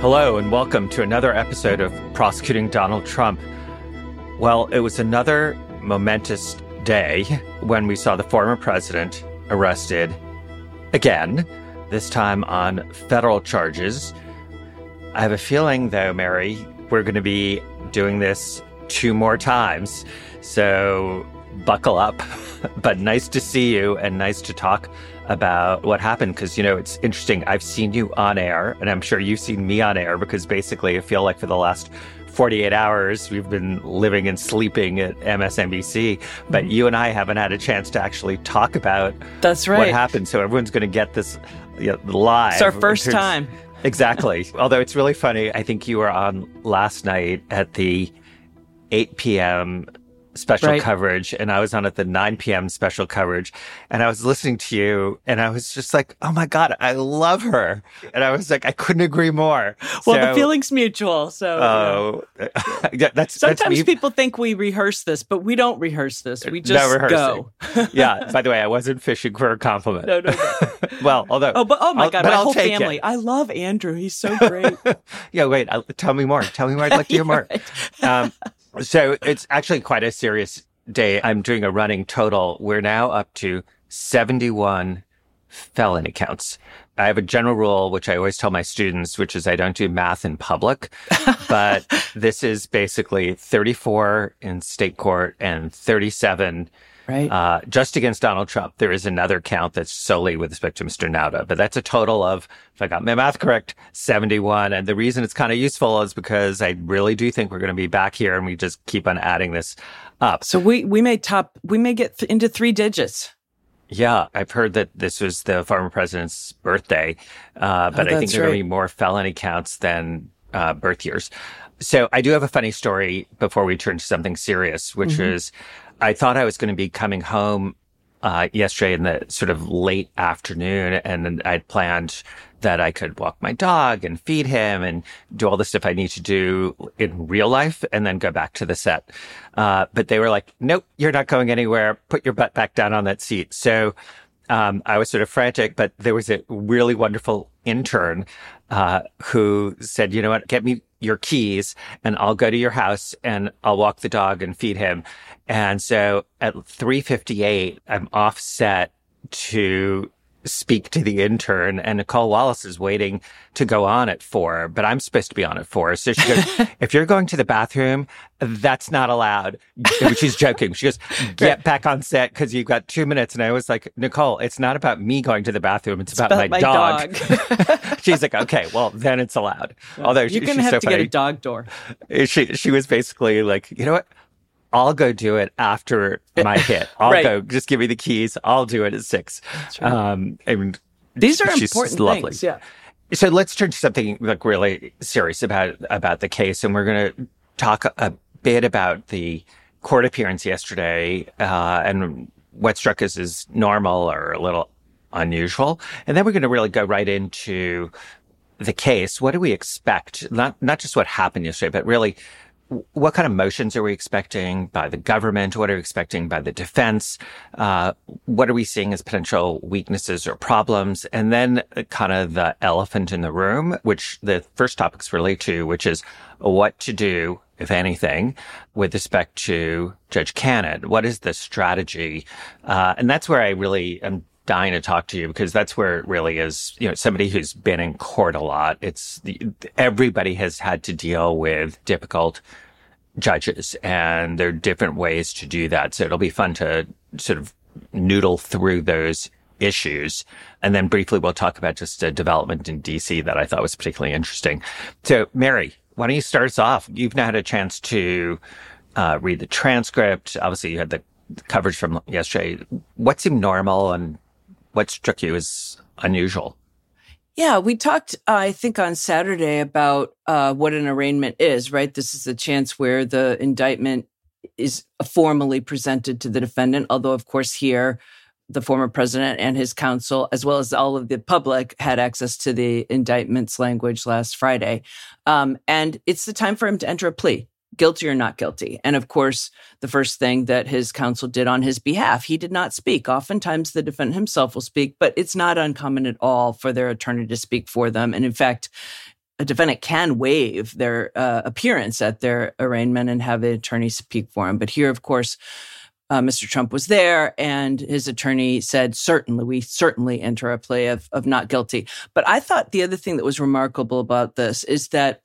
Hello, and welcome to another episode of Prosecuting Donald Trump. Well, it was another momentous day when we saw the former president arrested again, this time on federal charges. I have a feeling, though, Mary, we're going to be doing this two more times. So buckle up. but nice to see you and nice to talk about what happened because you know it's interesting. I've seen you on air and i'm sure you've seen me on air because basically i feel like for the last 48 hours we've been living and sleeping at msnbc but mm-hmm. you and i haven't had a chance to actually talk about that's right. what happened. So everyone's going to get this you know, live. It's our first time. Exactly. Although it's really funny i think you were on last night at the 8 p.m special right. coverage and I was on at the 9 p.m. special coverage and I was listening to you and I was just like, oh my God, I love her. And I was like, I couldn't agree more. Well, so, the feeling's mutual. So, oh, yeah, that's sometimes that's people think we rehearse this, but we don't rehearse this. We just no go. yeah. By the way, I wasn't fishing for a compliment. No, no, no. well, although, oh, but oh my I'll, God, my I'll whole family. It. I love Andrew. He's so great. yeah. Wait, I'll, tell me more. Tell me more. I'd like to hear more. Um, so it's actually quite a serious day. I'm doing a running total. We're now up to 71 felony counts. I have a general rule, which I always tell my students, which is I don't do math in public, but this is basically 34 in state court and 37 right. Uh, just against Donald Trump. There is another count that's solely with respect to Mr. Nauta, but that's a total of, if I got my math correct, 71. And the reason it's kind of useful is because I really do think we're going to be back here and we just keep on adding this up. So we, we may top, we may get th- into three digits. Yeah, I've heard that this was the former president's birthday, uh, but oh, I think there are going to be more felony counts than uh, birth years. So I do have a funny story before we turn to something serious, which mm-hmm. is I thought I was going to be coming home uh, yesterday in the sort of late afternoon, and I'd planned that I could walk my dog and feed him and do all the stuff I need to do in real life and then go back to the set. Uh, but they were like, nope, you're not going anywhere. Put your butt back down on that seat. So um, I was sort of frantic, but there was a really wonderful intern uh, who said, you know what, get me your keys and I'll go to your house and I'll walk the dog and feed him. And so at 358, I'm offset to speak to the intern and Nicolle Wallace is waiting to go on at four, but I'm supposed to be on at four. So she goes, if you're going to the bathroom, that's not allowed. She's joking. She goes, get back on set because you've got two minutes. And I was like, Nicolle, it's not about me going to the bathroom. It's, it's about, about, my, my dog. dog. she's like, okay, well, then it's allowed. Although you're going to have so to funny. get a dog door. She, she was basically like, you know what? I'll go do it after my hit. I'll right. go, just give me the keys. I'll do it at six. Right. Um, and these are important lovely. things. Yeah. So let's turn to something like really serious about, about the case. And we're going to talk a bit about the court appearance yesterday, uh, and what struck us as normal or a little unusual. And then we're going to really go right into the case. What do we expect? Not, not just what happened yesterday, but really what kind of motions are we expecting by the government? What are we expecting by the defense? Uh, what are we seeing as potential weaknesses or problems? And then kind of the elephant in the room, which the first topics relate to, which is what to do, if anything, with respect to Judge Cannon. What is the strategy? Uh, and that's where I really am dying to talk to you because that's where it really is, you know, somebody who's been in court a lot. It's everybody has had to deal with difficult judges and there are different ways to do that. So it'll be fun to sort of noodle through those issues. And then briefly, we'll talk about just a development in DC that I thought was particularly interesting. So Mary, why don't you start us off? You've now had a chance to uh, read the transcript. Obviously, you had the coverage from yesterday. What seemed normal and what struck you as unusual? Yeah, we talked, uh, I think, on Saturday about uh, what an arraignment is, right? This is a chance where the indictment is formally presented to the defendant, although, of course, here, the former president and his counsel, as well as all of the public, had access to the indictment's language last Friday. Um, and it's the time for him to enter a plea guilty or not guilty. And of course, the first thing that his counsel did on his behalf, he did not speak. Oftentimes, the defendant himself will speak, but it's not uncommon at all for their attorney to speak for them. And in fact, a defendant can waive their uh, appearance at their arraignment and have the attorney speak for him. But here, of course, uh, Mr. Trump was there, and his attorney said, "Certainly, we certainly enter a plea of of not guilty." But I thought the other thing that was remarkable about this is that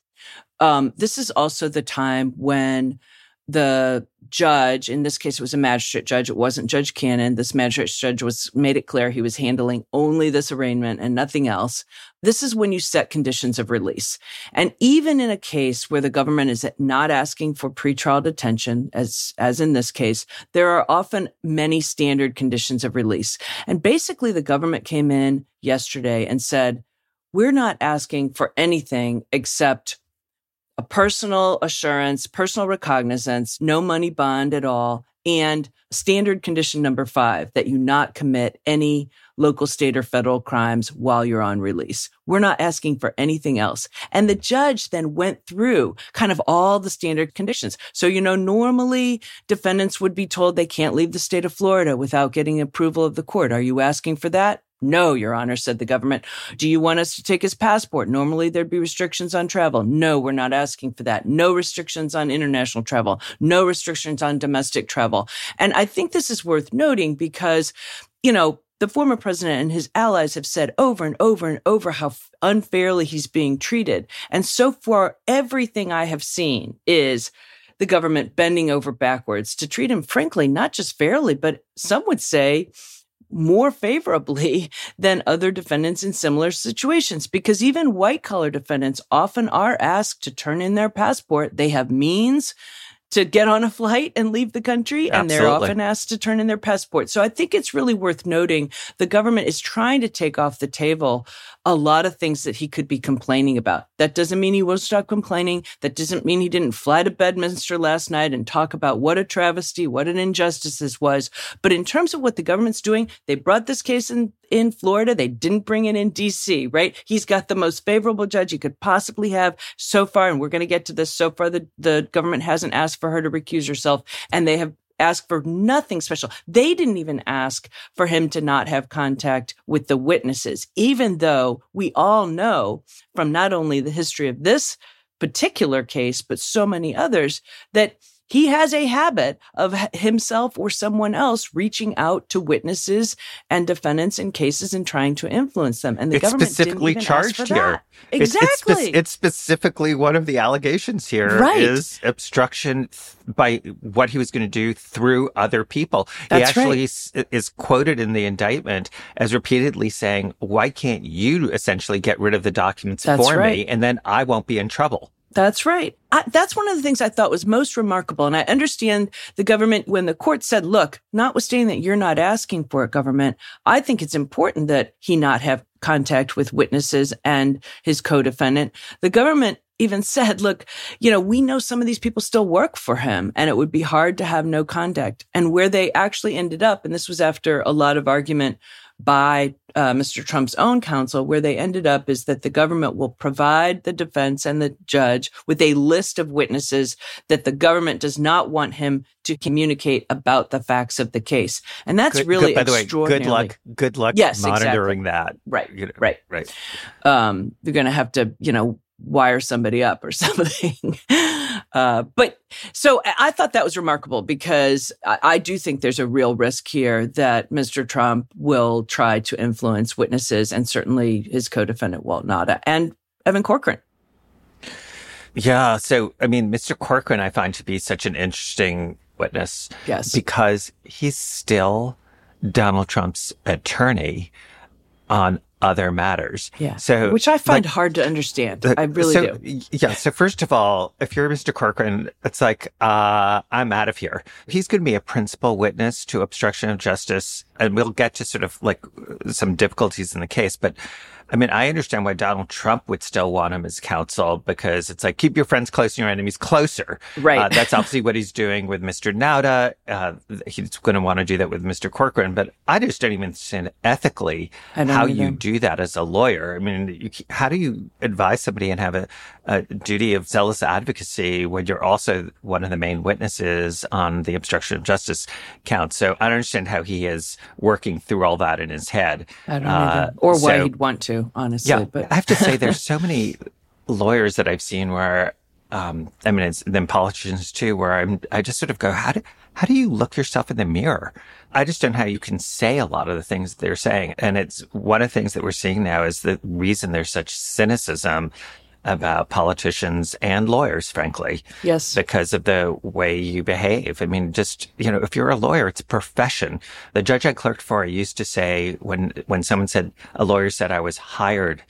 um, this is also the time when the judge, in this case, it was a magistrate judge. It wasn't Judge Cannon. This magistrate judge was made it clear he was handling only this arraignment and nothing else. This is when you set conditions of release. And even in a case where the government is not asking for pretrial detention, as, as in this case, there are often many standard conditions of release. And basically the government came in yesterday and said, we're not asking for anything except a personal assurance, personal recognizance, no money bond at all, and standard condition number five, that you not commit any local, state, or federal crimes while you're on release. We're not asking for anything else. And the judge then went through kind of all the standard conditions. So, you know, normally defendants would be told they can't leave the state of Florida without getting approval of the court. Are you asking for that? No, Your Honor, said the government. Do you want us to take his passport? Normally there'd be restrictions on travel. No, we're not asking for that. No restrictions on international travel. No restrictions on domestic travel. And I think this is worth noting because, you know, the former president and his allies have said over and over and over how unfairly he's being treated. And so far, everything I have seen is the government bending over backwards to treat him, frankly, not just fairly, but some would say more favorably than other defendants in similar situations because even white collar defendants often are asked to turn in their passport. They have means to get on a flight and leave the country and they're often asked to turn in their passport. So I think it's really worth noting the government is trying to take off the table a lot of things that he could be complaining about. That doesn't mean he won't stop complaining. That doesn't mean he didn't fly to Bedminster last night and talk about what a travesty, what an injustice this was. But in terms of what the government's doing, they brought this case in, in Florida. They didn't bring it in DC, right? He's got the most favorable judge he could possibly have so far. And we're going to get to this. So far, the, the government hasn't asked for her to recuse herself and they have asked for nothing special. They didn't even ask for him to not have contact with the witnesses, even though we all know from not only the history of this particular case, but so many others that he has a habit of himself or someone else reaching out to witnesses and defendants in cases and trying to influence them. And the it's government specifically charged here. Exactly. It's, it's, it's, specifically one of the allegations here right. is obstruction by what he was going to do through other people. That's he actually right. is quoted in the indictment as repeatedly saying, why can't you essentially get rid of the documents That's for right. me? And then I won't be in trouble. That's right. I, that's one of the things I thought was most remarkable. And I understand the government, when the court said, look, notwithstanding that you're not asking for it, government, I think it's important that he not have contact with witnesses and his co-defendant. The government even said, look, you know, we know some of these people still work for him and it would be hard to have no contact. And where they actually ended up, and this was after a lot of argument by uh, Mr. Trump's own counsel, where they ended up is that the government will provide the defense and the judge with a list of witnesses that the government does not want him to communicate about the facts of the case. And that's good, really good, by the way, good luck. Good luck yes, monitoring exactly. that. Right. You know, right. Right. Um, you're going to have to, you know, wire somebody up or something. Uh, but so I thought that was remarkable because I, I, do think there's a real risk here that Mr. Trump will try to influence witnesses and certainly his co-defendant Walt Nauta and Evan Corcoran. Yeah. So, I mean, Mr. Corcoran, I find to be such an interesting witness. Yes. Because he's still Donald Trump's attorney on other matters. Yeah. So, which I find like, hard to understand. I really so, do. Yeah. So first of all, if you're Mr. Corcoran, it's like, uh, I'm out of here. He's going to be a principal witness to obstruction of justice. And we'll get to sort of like some difficulties in the case, but I mean, I understand why Donald Trump would still want him as counsel because it's like keep your friends close and your enemies closer. Right. Uh, that's obviously what he's doing with Mr. Nauta. Uh, he's going to want to do that with Mr. Corcoran, but I just don't even understand ethically how you do that as a lawyer. I mean, you, how do you advise somebody and have a, a duty of zealous advocacy when you're also one of the main witnesses on the obstruction of justice count? So I don't understand how he is working through all that in his head. I don't uh, Or why so, he'd want to honestly. Yeah, but I have to say, there's so many lawyers that I've seen where, um, I mean, it's then politicians too, where I'm, I just sort of go, how do, how do you look yourself in the mirror? I just don't know how you can say a lot of the things they're saying. And it's one of the things that we're seeing now is the reason there's such cynicism about politicians and lawyers, frankly. Yes. Because of the way you behave. I mean, just, you know, if you're a lawyer, it's a profession. The judge I clerked for used to say when, when someone said, a lawyer said I was hired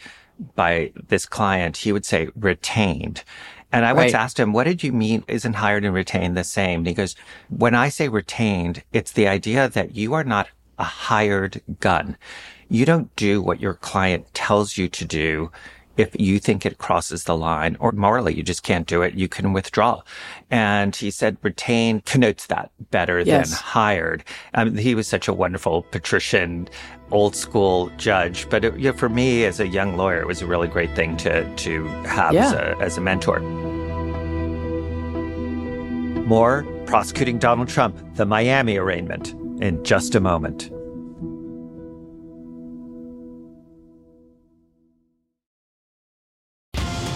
by this client, he would say retained. And I once asked him, what did you mean isn't hired and retained the same? And he goes, when I say retained, it's the idea that you are not a hired gun. You don't do what your client tells you to do if you think it crosses the line or morally you just can't do it, you can withdraw. And he said retain connotes that better yes. than hired. Um, he was such a wonderful patrician, old school judge. But it, you know, for me as a young lawyer, it was a really great thing to, to have yeah. as, a, as a mentor. More prosecuting Donald Trump, the Miami arraignment, in just a moment.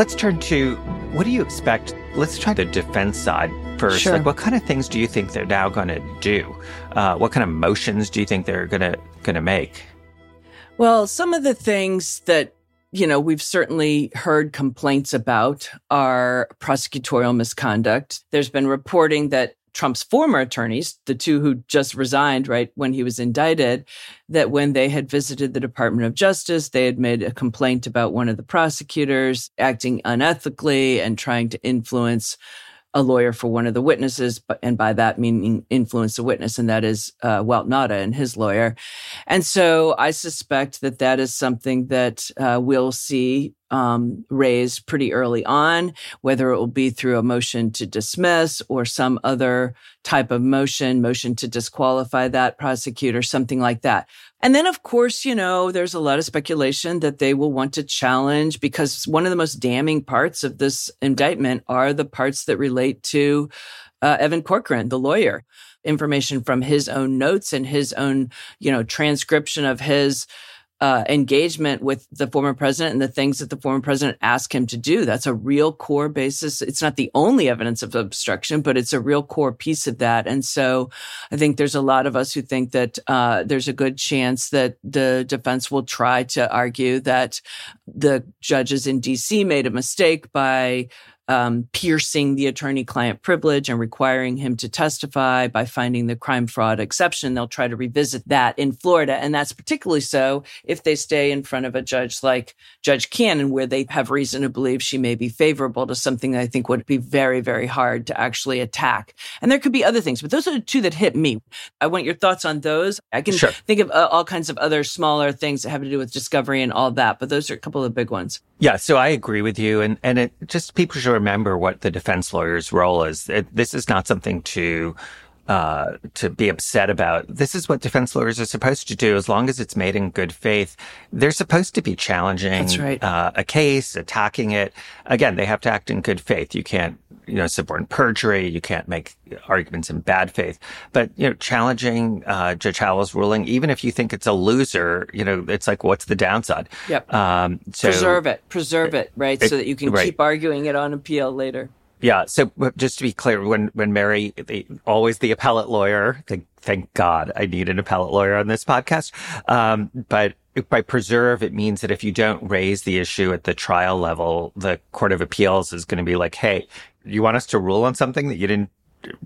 Let's turn to what do you expect? Let's try the defense side first. Sure. Like, what kind of things do you think they're now going to do? Uh, what kind of motions do you think they're going to going to make? Well, some of the things that you know we've certainly heard complaints about are prosecutorial misconduct. There's been reporting that Trump's former attorneys, the two who just resigned right when he was indicted, that when they had visited the Department of Justice, they had made a complaint about one of the prosecutors acting unethically and trying to influence a lawyer for one of the witnesses, and by that meaning influence the witness, and that is uh, Walt Nauta and his lawyer. And so I suspect that that is something that uh, we'll see um, raised pretty early on, whether it will be through a motion to dismiss or some other type of motion, motion to disqualify that prosecutor, something like that. And then, of course, you know, there's a lot of speculation that they will want to challenge because one of the most damning parts of this indictment are the parts that relate to uh, Evan Corcoran, the lawyer. Information from his own notes and his own, you know, transcription of his uh, engagement with the former president and the things that the former president asked him to do. That's a real core basis. It's not the only evidence of obstruction, but it's a real core piece of that. And so I think there's a lot of us who think that uh, there's a good chance that the defense will try to argue that the judges in DC made a mistake by um, piercing the attorney client privilege and requiring him to testify by finding the crime fraud exception. They'll try to revisit that in Florida. And that's particularly so if they stay in front of a judge like Judge Cannon, where they have reason to believe she may be favorable to something that I think would be very, very hard to actually attack. And there could be other things, but those are the two that hit me. I want your thoughts on those. I can sure. think of uh, all kinds of other smaller things that have to do with discovery and all that, but those are a couple of big ones. Yeah, so I agree with you, and and it just people should remember what the defense lawyer's role is. It, this is not something to uh, to be upset about. This is what defense lawyers are supposed to do. As long as it's made in good faith, they're supposed to be challenging right. uh, a case, attacking it. Again, they have to act in good faith. You can't you know, suborn perjury. You can't make arguments in bad faith. But, you know, challenging uh, Judge Howell's ruling, even if you think it's a loser, you know, it's like, what's the downside? Yep. Um, so, preserve it. Preserve it, right? So that you can right. keep arguing it on appeal later. Yeah. So just to be clear, when, when Mary, the, always the appellate lawyer, thank, thank God I need an appellate lawyer on this podcast. Um, but by preserve, it means that if you don't raise the issue at the trial level, the court of appeals is going to be like, Hey, you want us to rule on something that you didn't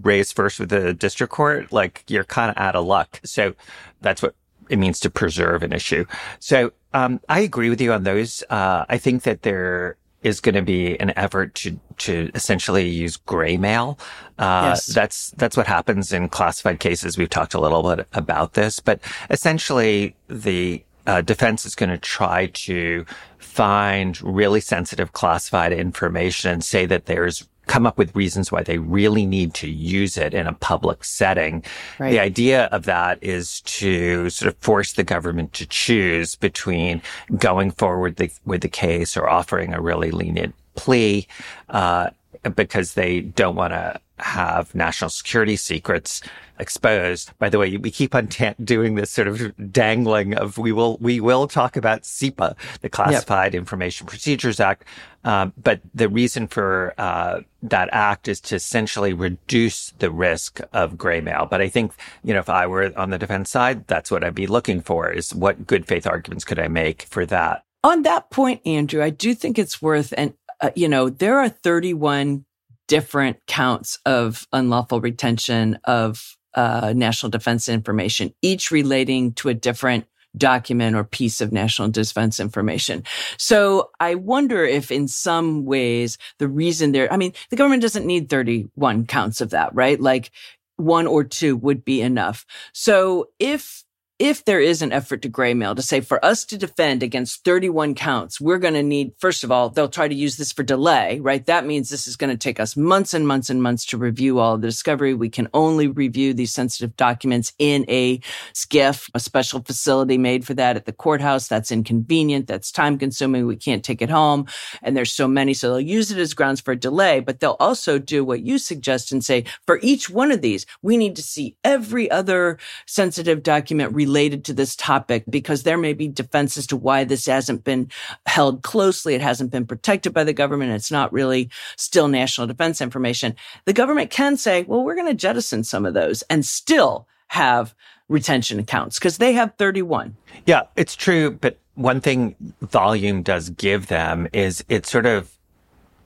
raise first with the district court? Like you're kind of out of luck. So that's what it means to preserve an issue. So, um, I agree with you on those. Uh, I think that there is going to be an effort to to essentially use gray mail. Uh, yes. That's that's what happens in classified cases. We've talked a little bit about this, but essentially the uh, defense is going to try to find really sensitive classified information and say that there's come up with reasons why they really need to use it in a public setting. Right. The idea of that is to sort of force the government to choose between going forward the, with the case or offering a really lenient plea, uh, because they don't want to have national security secrets exposed. By the way, we keep on ta- doing this sort of dangling of we will we will talk about CIPA, the Classified yep. Information Procedures Act, um, but the reason for uh, that act is to essentially reduce the risk of gray mail. But I think you know if I were on the defense side, that's what I'd be looking for: is what good faith arguments could I make for that. On that point, Andrew, I do think it's worth and uh, you know there are 31 different counts of unlawful retention of uh, national defense information, each relating to a different document or piece of national defense information. So I wonder if in some ways the reason there, I mean, the government doesn't need 31 counts of that, right? Like one or two would be enough. So if if there is an effort to graymail to say for us to defend against 31 counts, we're going to need, first of all, they'll try to use this for delay, right? That means this is going to take us months and months and months to review all the discovery. We can only review these sensitive documents in a SCIF, a special facility made for that at the courthouse. That's inconvenient. That's time consuming. We can't take it home. And there's so many. So they'll use it as grounds for delay, but they'll also do what you suggest and say, for each one of these, we need to see every other sensitive document related to this topic because there may be defense as to why this hasn't been held closely. It hasn't been protected by the government. It's not really still national defense information. The government can say, well, we're going to jettison some of those and still have retention accounts because they have 31. Yeah, it's true. But one thing volume does give them is it sort of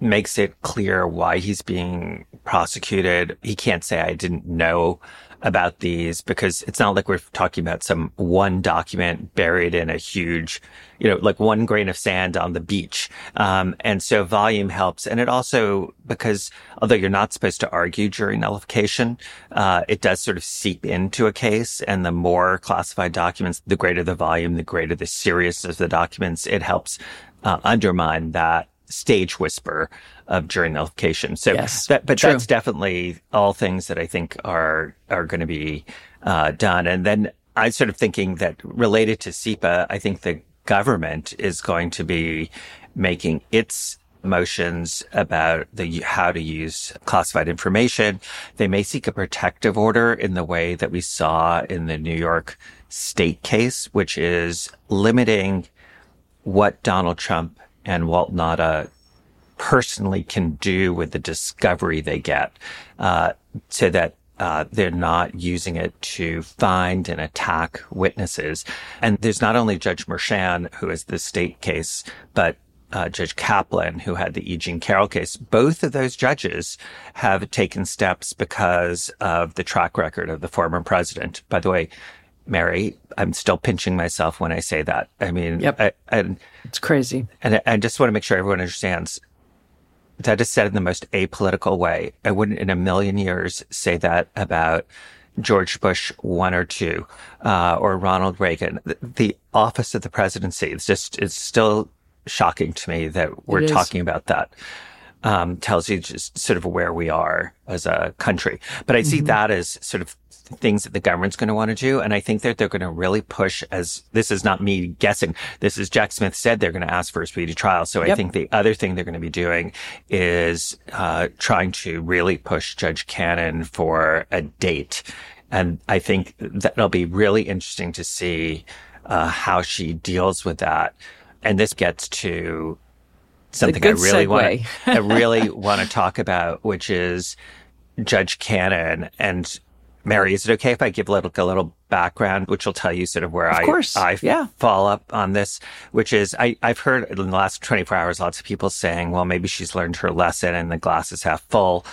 makes it clear why he's being prosecuted. He can't say, I didn't know about these because it's not like we're talking about some one document buried in a huge, you know, like one grain of sand on the beach. Um, and so volume helps. And it also, because although you're not supposed to argue jury nullification, uh, it does sort of seep into a case. And the more classified documents, the greater the volume, the greater the seriousness of the documents. It helps uh, undermine that stage whisper of jury nullification. So, yes, that, but true. that's definitely all things that I think are are going to be uh, done. And then I'm sort of thinking that related to CIPA, I think the government is going to be making its motions about the how to use classified information. They may seek a protective order in the way that we saw in the New York state case, which is limiting what Donald Trump and Walt Nauta personally can do with the discovery they get, uh, so that uh, they're not using it to find and attack witnesses. And there's not only Judge Merchan, who is the state case, but uh, Judge Kaplan, who had the E. Jean Carroll case. Both of those judges have taken steps because of the track record of the former president. By the way, Mary, I'm still pinching myself when I say that. I mean, yep. I, it's crazy. And I, I just want to make sure everyone understands that is said in the most apolitical way. I wouldn't in a million years say that about George Bush one or two, uh, or Ronald Reagan. The, the, office of the presidency, is just, it's still shocking to me that we're talking about that. Um, tells you just sort of where we are as a country. But I see mm-hmm. that as sort of things that the government's going to want to do. And I think that they're going to really push as this is not me guessing. This is Jack Smith said they're going to ask for a speedy trial. So yep. I think the other thing they're going to be doing is, uh, trying to really push Judge Cannon for a date. And I think that'll be really interesting to see, uh, how she deals with that. And this gets to something I really want I really want to talk about, which is Judge Cannon and Mary. Is it okay if I give a little, a little background, which will tell you sort of where of I, course. I yeah. fall up on this, which is I, I've heard in the last 24 hours, lots of people saying, well, maybe she's learned her lesson and the glass is half full.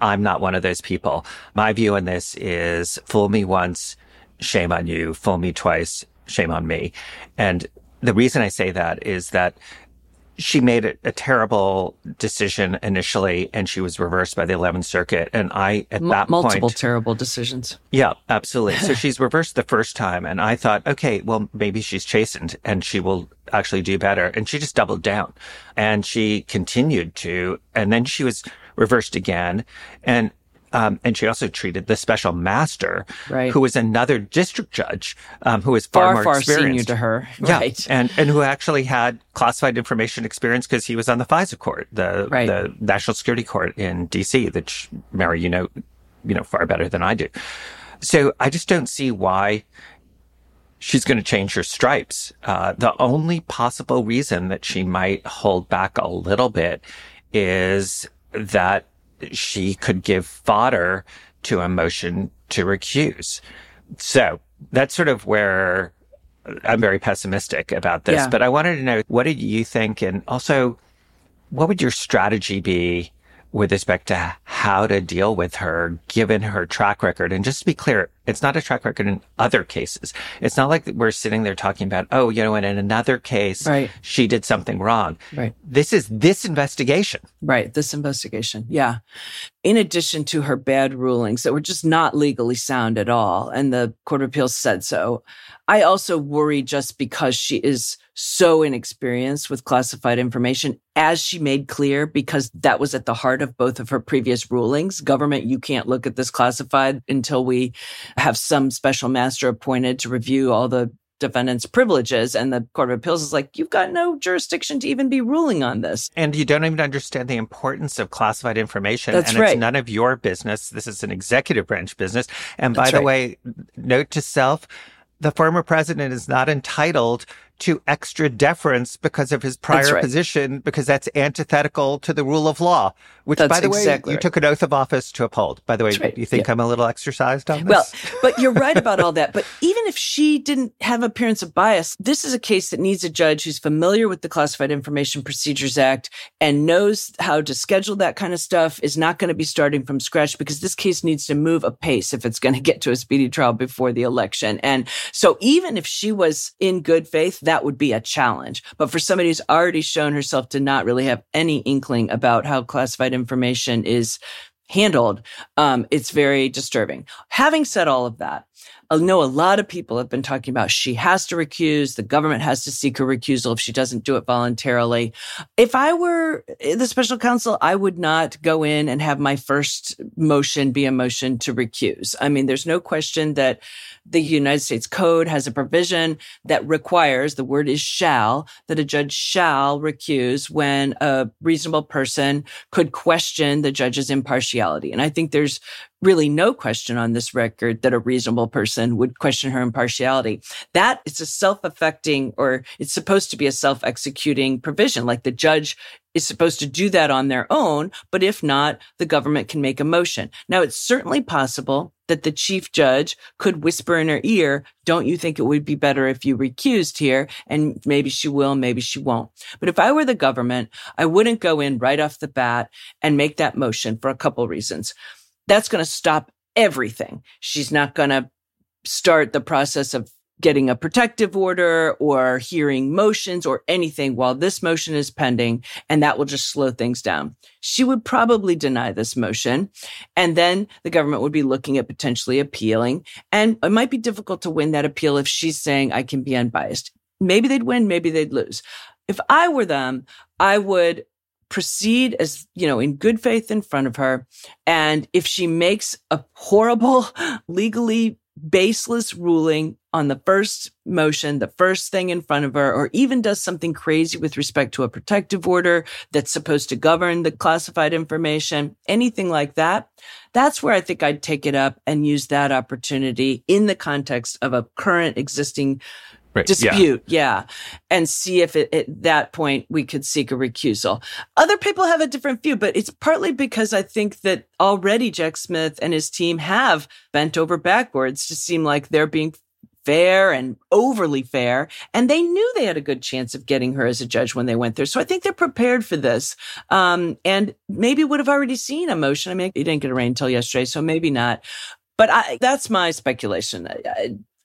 I'm not one of those people. My view on this is fool me once, shame on you. Fool me twice, shame on me. And the reason I say that is that she made a, a, terrible decision initially and she was reversed by the 11th circuit. And i at M- that multiple point, terrible decisions. Yeah absolutely. So she's reversed the first time and i thought okay well maybe she's chastened and she will actually do better. And she just doubled down and she continued to and then she was reversed again. And um, and she also treated the special master, right. who was another district judge, um, who was far, far more far experienced. senior to her, yeah, right? And and who actually had classified information experience because he was on the FISA court, the right. the National Security Court in D.C. That Mary, you know, you know far better than I do. So I just don't see why she's going to change her stripes. Uh, the only possible reason that she might hold back a little bit is that she could give fodder to a motion to recuse. So that's sort of where I'm very pessimistic about this. Yeah. But I wanted to know what did you think? And also, what would your strategy be with respect to how to deal with her given her track record. And just to be clear, it's not a track record in other cases. It's not like we're sitting there talking about, oh, you know, in another case, right. she did something wrong. Right. This is this investigation. Right. This investigation. Yeah. In addition to her bad rulings that were just not legally sound at all. And the Court of Appeals said so. I also worry just because she is so inexperienced with classified information, as she made clear, because that was at the heart of both of her previous rulings. Government, you can't look at this classified until we have some special master appointed to review all the defendant's privileges. And the Court of Appeals is like, you've got no jurisdiction to even be ruling on this. And you don't even understand the importance of classified information. That's and right. it's none of your business. This is an executive branch business. And by That's the right. way, note to self, the former president is not entitled to extra deference because of his prior right. position, because that's antithetical to the rule of law, which, That's by the exactly way, you took an oath of office to uphold. By the way, right. do you think Yeah. I'm a little exercised on this? Well, but you're right about all that. But even if she didn't have appearance of bias, this is a case that needs a judge who's familiar with the Classified Information Procedures Act and knows how to schedule that kind of stuff, is not going to be starting from scratch because this case needs to move apace if it's going to get to a speedy trial before the election. And so even if she was in good faith, that would be a challenge. But for somebody who's already shown herself to not really have any inkling about how classified information is handled, um, it's very disturbing. Having said all of that, I know a lot of people have been talking about she has to recuse, the government has to seek her recusal if she doesn't do it voluntarily. If I were eh, the special counsel, I would not go in and have my first motion be a motion to recuse. I mean, there's no question that the United States Code has a provision that requires, the word is shall, that a judge shall recuse when a reasonable person could question the judge's impartiality. And I think there's really no question on this record that a reasonable person would question her impartiality. That is a self-affecting or it's supposed to be a self-executing provision. Like the judge is supposed to do that on their own, but if not, the government can make a motion. Now it's certainly possible that the chief judge could whisper in her ear, don't you think it would be better if you recused here? And maybe she will, maybe she won't. But if I were the government, I wouldn't go in right off the bat and make that motion for a couple reasons that's going to stop everything. She's not going to start the process of getting a protective order or hearing motions or anything while this motion is pending. And that will just slow things down. She would probably deny this motion. And then the government would be looking at potentially appealing. And it might be difficult to win that appeal if she's saying, I can be unbiased. Maybe they'd win, maybe they'd lose. If I were them, I would proceed as, you know, in good faith in front of her. And if she makes a horrible, legally baseless ruling on the first motion, the first thing in front of her, or even does something crazy with respect to a protective order that's supposed to govern the classified information, anything like that, that's where I think I'd take it up and use that opportunity in the context of a current existing right. dispute. Yeah. yeah. And see if it, at that point we could seek a recusal. Other people have a different view, but it's partly because I think that already Jack Smith and his team have bent over backwards to seem like they're being fair and overly fair. And they knew they had a good chance of getting her as a judge when they went there. So I think they're prepared for this. Um, and maybe would have already seen a motion. I mean, it didn't get arraigned until yesterday, so maybe not. But I, that's my speculation.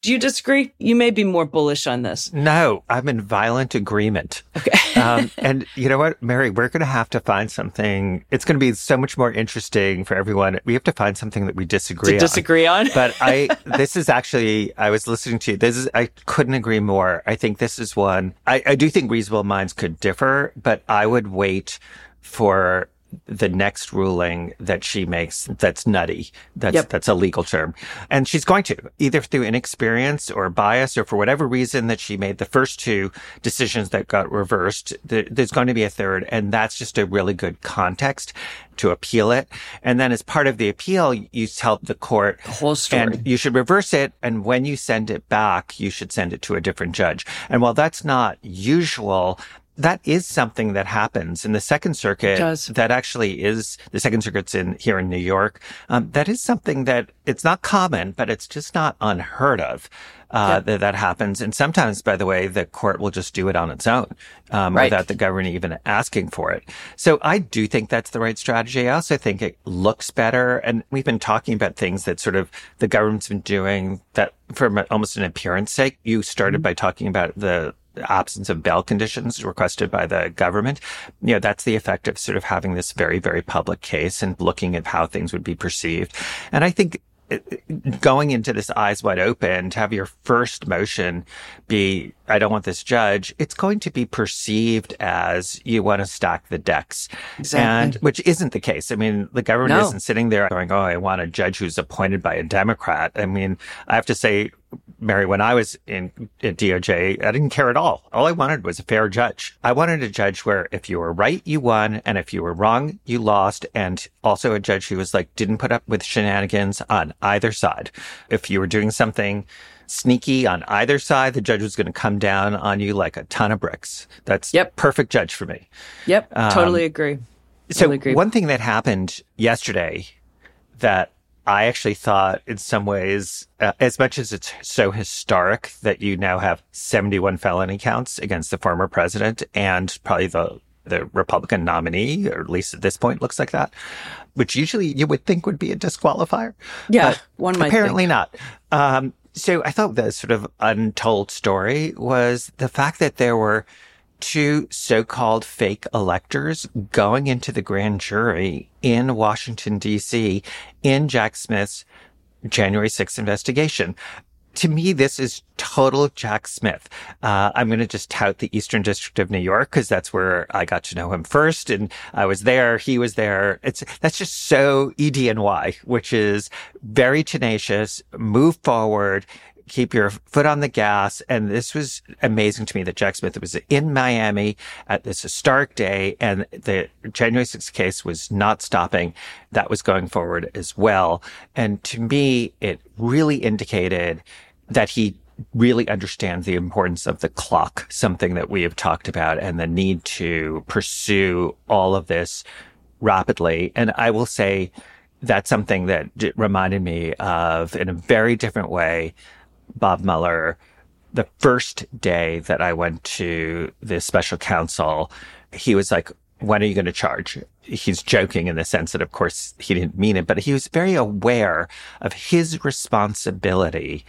Do you disagree? You may be more bullish on this. No, I'm in violent agreement. Okay. um, and you know what, Mary, we're going to have to find something. It's going to be so much more interesting for everyone. We have to find something that we disagree to disagree on. but I, this is actually, I was listening to you. this is, I couldn't agree more. I think this is one, I, I do think reasonable minds could differ, but I would wait for the next ruling that she makes that's nutty. That's yep. that's a legal term. And she's going to either through inexperience or bias or for whatever reason that she made the first two decisions that got reversed, there's going to be a third and that's just a really good context to appeal it. And then as part of the appeal, you tell the court the whole story. and you should reverse it. And when you send it back, you should send it to a different judge. And while that's not usual, that is something that happens in the Second Circuit. That actually is the Second Circuit's in here in New York. Um, that is something that it's not common, but it's just not unheard of. Uh, that, that happens. And sometimes, by the way, the court will just do it on its own, um, right. without the government even asking for it. So I do think that's the right strategy. I also think it looks better. And we've been talking about things that sort of the government's been doing that for almost an appearance sake. You started mm-hmm. by talking about the absence of bail conditions requested by the government. You know, that's the effect of sort of having this very, very public case and looking at how things would be perceived. And I think uh, going into this eyes wide open to have your first motion be, I don't want this judge, it's going to be perceived as you want to stack the decks. Exactly. And which isn't the case. I mean, the government no. isn't sitting there going, Oh, I want a judge who's appointed by a Democrat. I mean, I have to say, Mary, when I was in at DOJ, I didn't care at all. All I wanted was a fair judge. I wanted a judge where if you were right, you won, and if you were wrong, you lost, and also a judge who was like didn't put up with shenanigans on either side. If you were doing something sneaky on either side, the judge was going to come down on you like a ton of bricks. That's yep. perfect judge for me. Yep, um, totally agree. Totally so agree. one thing that happened yesterday that I actually thought in some ways, uh, as much as it's so historic that you now have 71 felony counts against the former president and probably the, the Republican nominee, or at least at this point looks like that, which usually you would think would be a disqualifier. Yeah. one might Apparently think. not. Um, so I thought the sort of untold story was the fact that there were two so-called fake electors going into the grand jury in Washington, D.C. in Jack Smith's January 6th investigation. To me, this is total Jack Smith. Uh, I'm going to just tout the Eastern District of New York because that's where I got to know him first. And I was there. He was there. It's, that's just so EDNY, which is very tenacious, move forward, keep your foot on the gas. And this was amazing to me that Jack Smith was in Miami at this historic day and the January 6th case was not stopping. That was going forward as well. And to me, it really indicated that he really understands the importance of the clock, something that we have talked about and the need to pursue all of this rapidly. And I will say, that's something that reminded me of in a very different way Bob Mueller, the first day that I went to the special counsel, he was like, when are you going to charge? He's joking in the sense that, of course, he didn't mean it, but he was very aware of his responsibility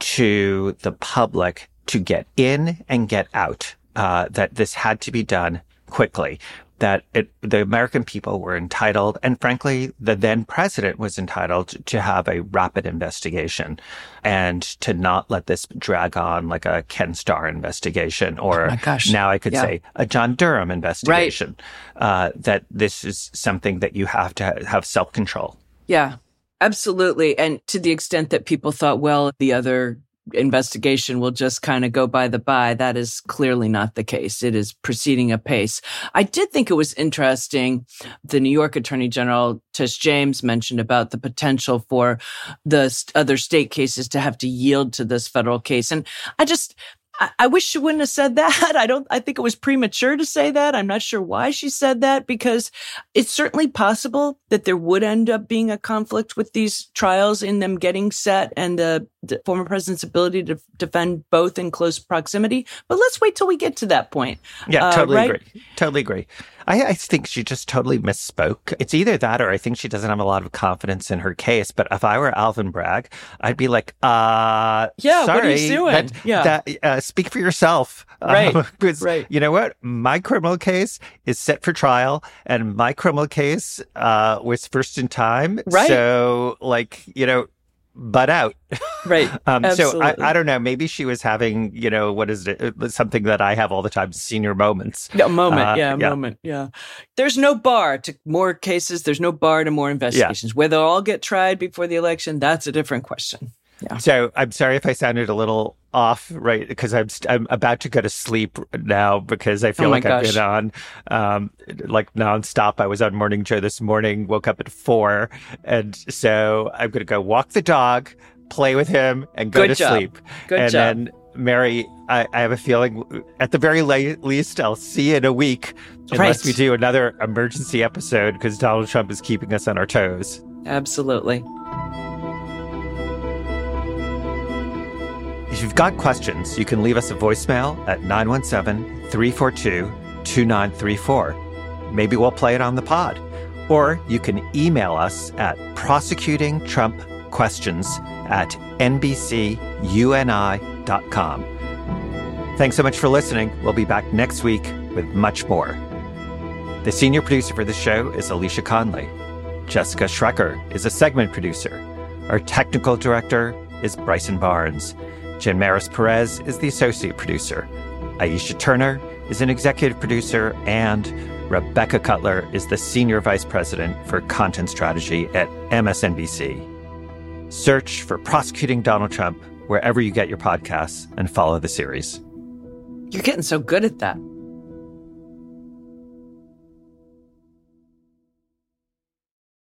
to the public to get in and get out, uh, that this had to be done quickly that it, the American people were entitled, and frankly, the then president was entitled to have a rapid investigation and to not let this drag on like a Ken Starr investigation or oh now I could yeah. say a John Durham investigation. Right. Uh, that this is something that you have to have self control. Yeah, absolutely. And to the extent that people thought, well, the other investigation will just kind of go by the by. That is clearly not the case. It is proceeding apace. I did think it was interesting. The New York Attorney General Tish James mentioned about the potential for the other state cases to have to yield to this federal case. And I just, I, I wish she wouldn't have said that. I don't, I think it was premature to say that. I'm not sure why she said that because it's certainly possible that there would end up being a conflict with these trials in them getting set and the, the former president's ability to defend both in close proximity. But let's wait till we get to that point. Yeah, Uh, totally right? agree. Totally agree. I, I think she just totally misspoke. It's either that or I think she doesn't have a lot of confidence in her case. But if I were Alvin Bragg, I'd be like, uh, Yeah, what are you sorry, doing? That, Yeah. that, uh, speak for yourself. Right, Um, right. you know what? My criminal case is set for trial and my criminal case, uh, was first in time. Right. So like, you know, butt out. Right. Um, so I, I don't know. Maybe she was having, you know, what is it? uh, Something that I have all the time, senior moments. A moment, Uh, yeah, a yeah. moment, yeah. There's no bar to more cases. There's no bar to more investigations. Whether they'll all get tried before the election, that's a different question. So I'm sorry if I sounded a little off, right? Because I'm st- I'm about to go to sleep now because I feel Oh like I've been on um like nonstop. I was on Morning Joe this morning, woke up at four, and so I'm gonna go walk the dog, play with him, and go Good to job. sleep. Good and job. then Mary, I, I have a feeling at the very least I'll see you in a week unless Right. we do another emergency episode because Donald Trump is keeping us on our toes. Absolutely. If you've got questions, you can leave us a voicemail at 917 342 2934. Maybe we'll play it on the pod. Or you can email us at prosecutingtrumpquestions at nbcuni.com. Thanks so much for listening. We'll be back next week with much more. The senior producer for the show is Alicia Conley. Jessica Schrecker is a segment producer. Our technical director is Bryson Barnes. Jen Maris Perez is the associate producer. Aisha Turner is an executive producer, and Rebecca Cutler is the senior vice president for content strategy at MSNBC. Search for Prosecuting Donald Trump wherever you get your podcasts and follow the series. You're getting so good at that.